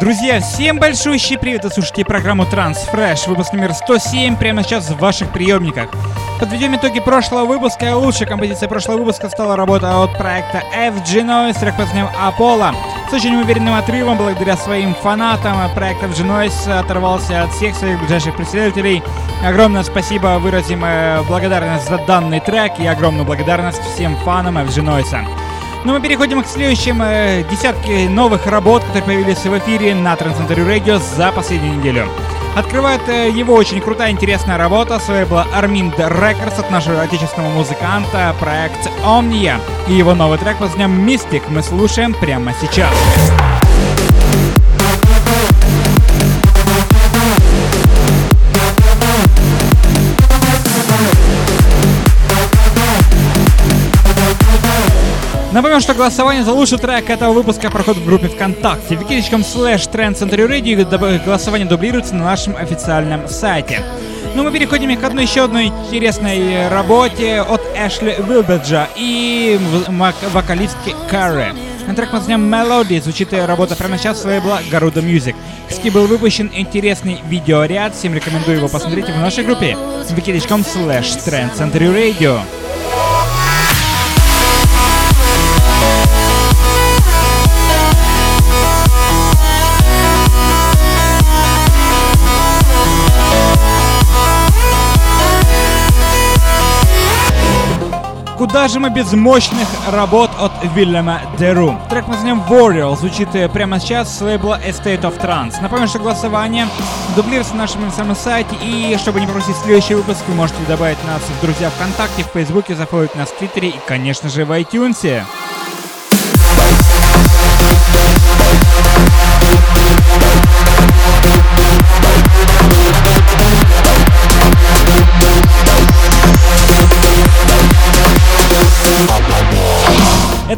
Друзья, всем большущий привет! Вы слушаете программу Transfresh, выпуск номер 107, прямо сейчас в ваших приемниках. Подведем итоги прошлого выпуска. Лучшей композицией прошлого выпуска стала работа от проекта FG Noise, под названием Apollo. С очень уверенным отрывом, благодаря своим фанатам, проект FG Noise оторвался от всех своих ближайших преследователей. Огромное спасибо, выразим э, благодарность за данный трек и огромную благодарность всем фанам FG Noise. Ну, мы переходим к следующим э, десятке новых работ, которые появились в эфире на Transcentury Radio за последнюю неделю. Открывает э, его очень крутая, интересная работа с лейбла Armind Records от нашего отечественного музыканта, проект Omnia. И его новый трек под названием Mystic мы слушаем прямо сейчас. Напомню, что голосование за лучший трек этого выпуска проходит в группе ВКонтакте. wiki.com slash trendcenterradio голосование дублируется на нашем официальном сайте. Ну, мы переходим к одной еще одной интересной работе от Эшли Вилбеджа и вокалистки Карри. На трек под названием Melody звучит работа прямо сейчас с лейбла Garuda Music. Кстати, был выпущен интересный видеоряд, всем рекомендую его посмотреть в нашей группе wiki.com slash trendcenterradio. Куда же мы без мощных работ от Вильяма Деру? Трек мы назовем Warrior звучит э, прямо сейчас с лейбла Estate of Trance. Напомню, что голосование дублируется на нашем официальном сайте. И чтобы не пропустить следующий выпуск, вы можете добавить нас в друзья ВКонтакте, в Фейсбуке, зафоловить нас в Твиттере и, конечно же, в iTunes.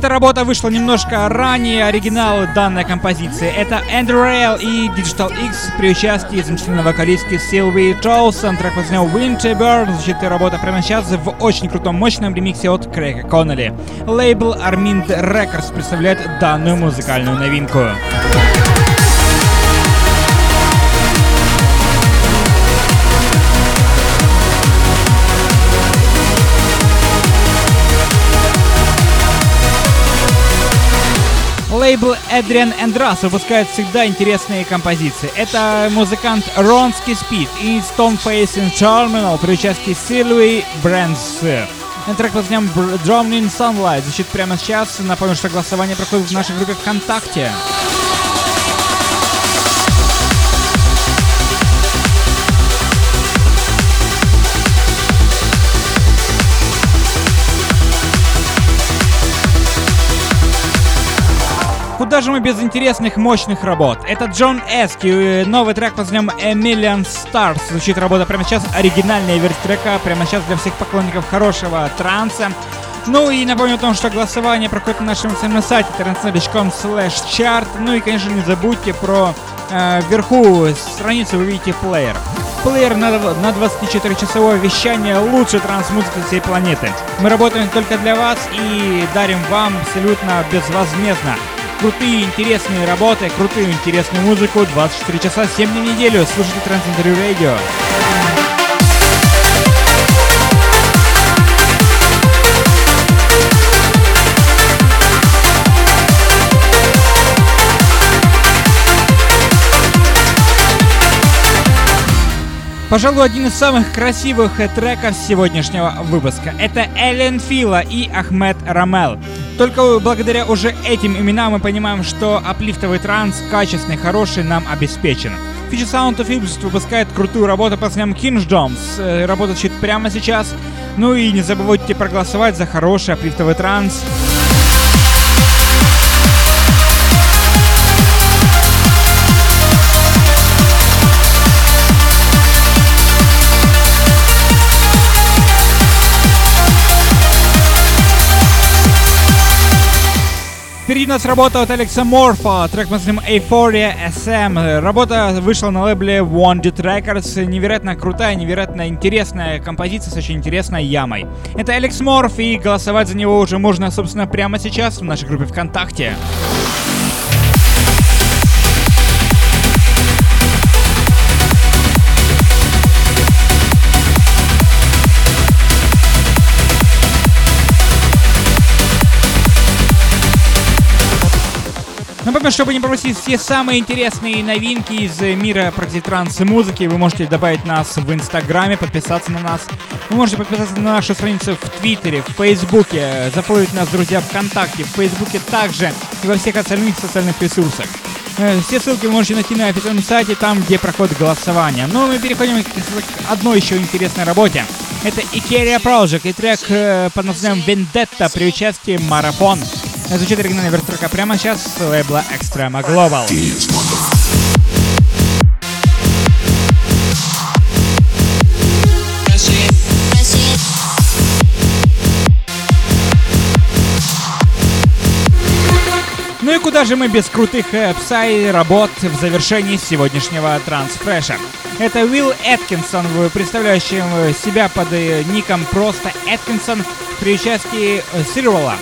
Эта работа вышла немножко ранее, оригинал данной композиции. Это Andrew Rail и Digital X при участии замечательной вокалистки Силви Джоусон. Трек под названием Winter Bird. Звучит эта работа прямо сейчас в очень крутом, мощном ремиксе от Крейга Коннелли. Лейбл Armind Records представляет данную музыкальную новинку. Лейбл Adrian Endras выпускает всегда интересные композиции. Это музыкант Ронский Speed и Stoneface in Terminal при участии Сильвии Брэнс. Трек под названием Drowning Sunlight звучит прямо сейчас. Напомню, что голосование проходит в нашей группе ВКонтакте. Куда же мы без интересных, мощных работ? Это Джон Эски, новый трек под названием A Million Stars. Звучит работа прямо сейчас, оригинальная версия трека, прямо сейчас для всех поклонников хорошего транса. Ну и напомню о том, что голосование проходит на нашем сайте transnet.com slash chart. Ну и, конечно, не забудьте про э, вверху страницу вы видите плеер. Плеер на, на 24-часовое вещание лучшей транс-музыки всей планеты. Мы работаем только для вас и дарим вам абсолютно безвозмездно крутые, интересные работы, крутую, интересную музыку 24 часа 7 дней в неделю. Слушайте Трансцентрию Радио. Пожалуй, один из самых красивых треков сегодняшнего выпуска. Это Эллен Фила и Ахмед Рамел. Только благодаря уже этим именам мы понимаем, что аплифтовый транс качественный, хороший нам обеспечен. Future Sound of Ibs выпускает крутую работу по названием Hinge Jones. Э, работа чуть прямо сейчас. Ну и не забывайте проголосовать за хороший аплифтовый транс. Впереди у нас работа от Алекса Морфа, трек под названием Euphoria SM. Работа вышла на лейбле Wanted Records. Невероятно крутая, невероятно интересная композиция с очень интересной ямой. Это Алекс Морф, и голосовать за него уже можно, собственно, прямо сейчас в нашей группе ВКонтакте. Напомню, чтобы не пропустить все самые интересные новинки из мира транс музыки, вы можете добавить нас в Инстаграме, подписаться на нас. Вы можете подписаться на нашу страницу в Твиттере, в Фейсбуке, зафоловить нас, друзья, ВКонтакте, в Фейсбуке также и во всех остальных социальных ресурсах. Э, все ссылки вы можете найти на официальном сайте, там, где проходит голосование. Ну, мы переходим к одной еще интересной работе. Это Ikeria Project и трек э, под названием Vendetta при участии Марафон. Звучит оригинальная версия прямо сейчас с лейбла Extrema Global. Ну и куда же мы без крутых э, псай работ в завершении сегодняшнего трансфреша? Это Уилл Эткинсон, представляющий э, себя под э, ником просто Эткинсон при участии Сирвола.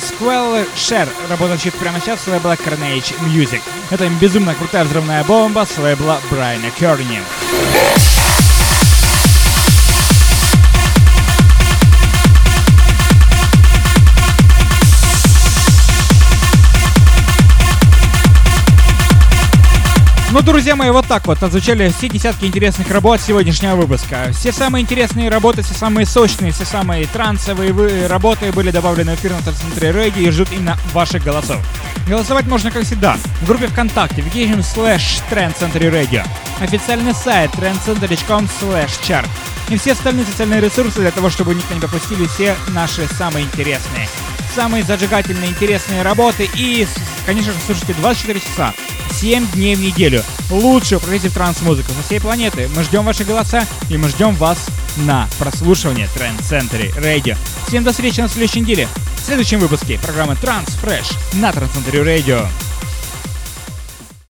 Squall Share, работающий прямо сейчас с лейбла Carnage Music. Это безумно крутая взрывная бомба с лейбла Брайана Керни. Ну, друзья мои, вот так вот отзвучали все десятки интересных работ сегодняшнего выпуска. Все самые интересные работы, все самые сочные, все самые трансовые работы были добавлены в эфир на центре Рейди и ждут именно ваших голосов. Голосовать можно, как всегда, в группе ВКонтакте vk slash Trance Century Radio, официальный сайт trancecentury.com slash chart и все остальные социальные ресурсы для того, чтобы никто не пропустили все наши самые интересные, самые зажигательные, интересные работы и, конечно же, слушайте 24 часа 7 дней в неделю. Лучшую progressive транс-музыку со всей планеты. Мы ждем ваши голоса и мы ждем вас на прослушивание Trance Century Radio. Всем до встречи на следующей неделе в следующем выпуске программы Trans Fresh на Trend Center Radio.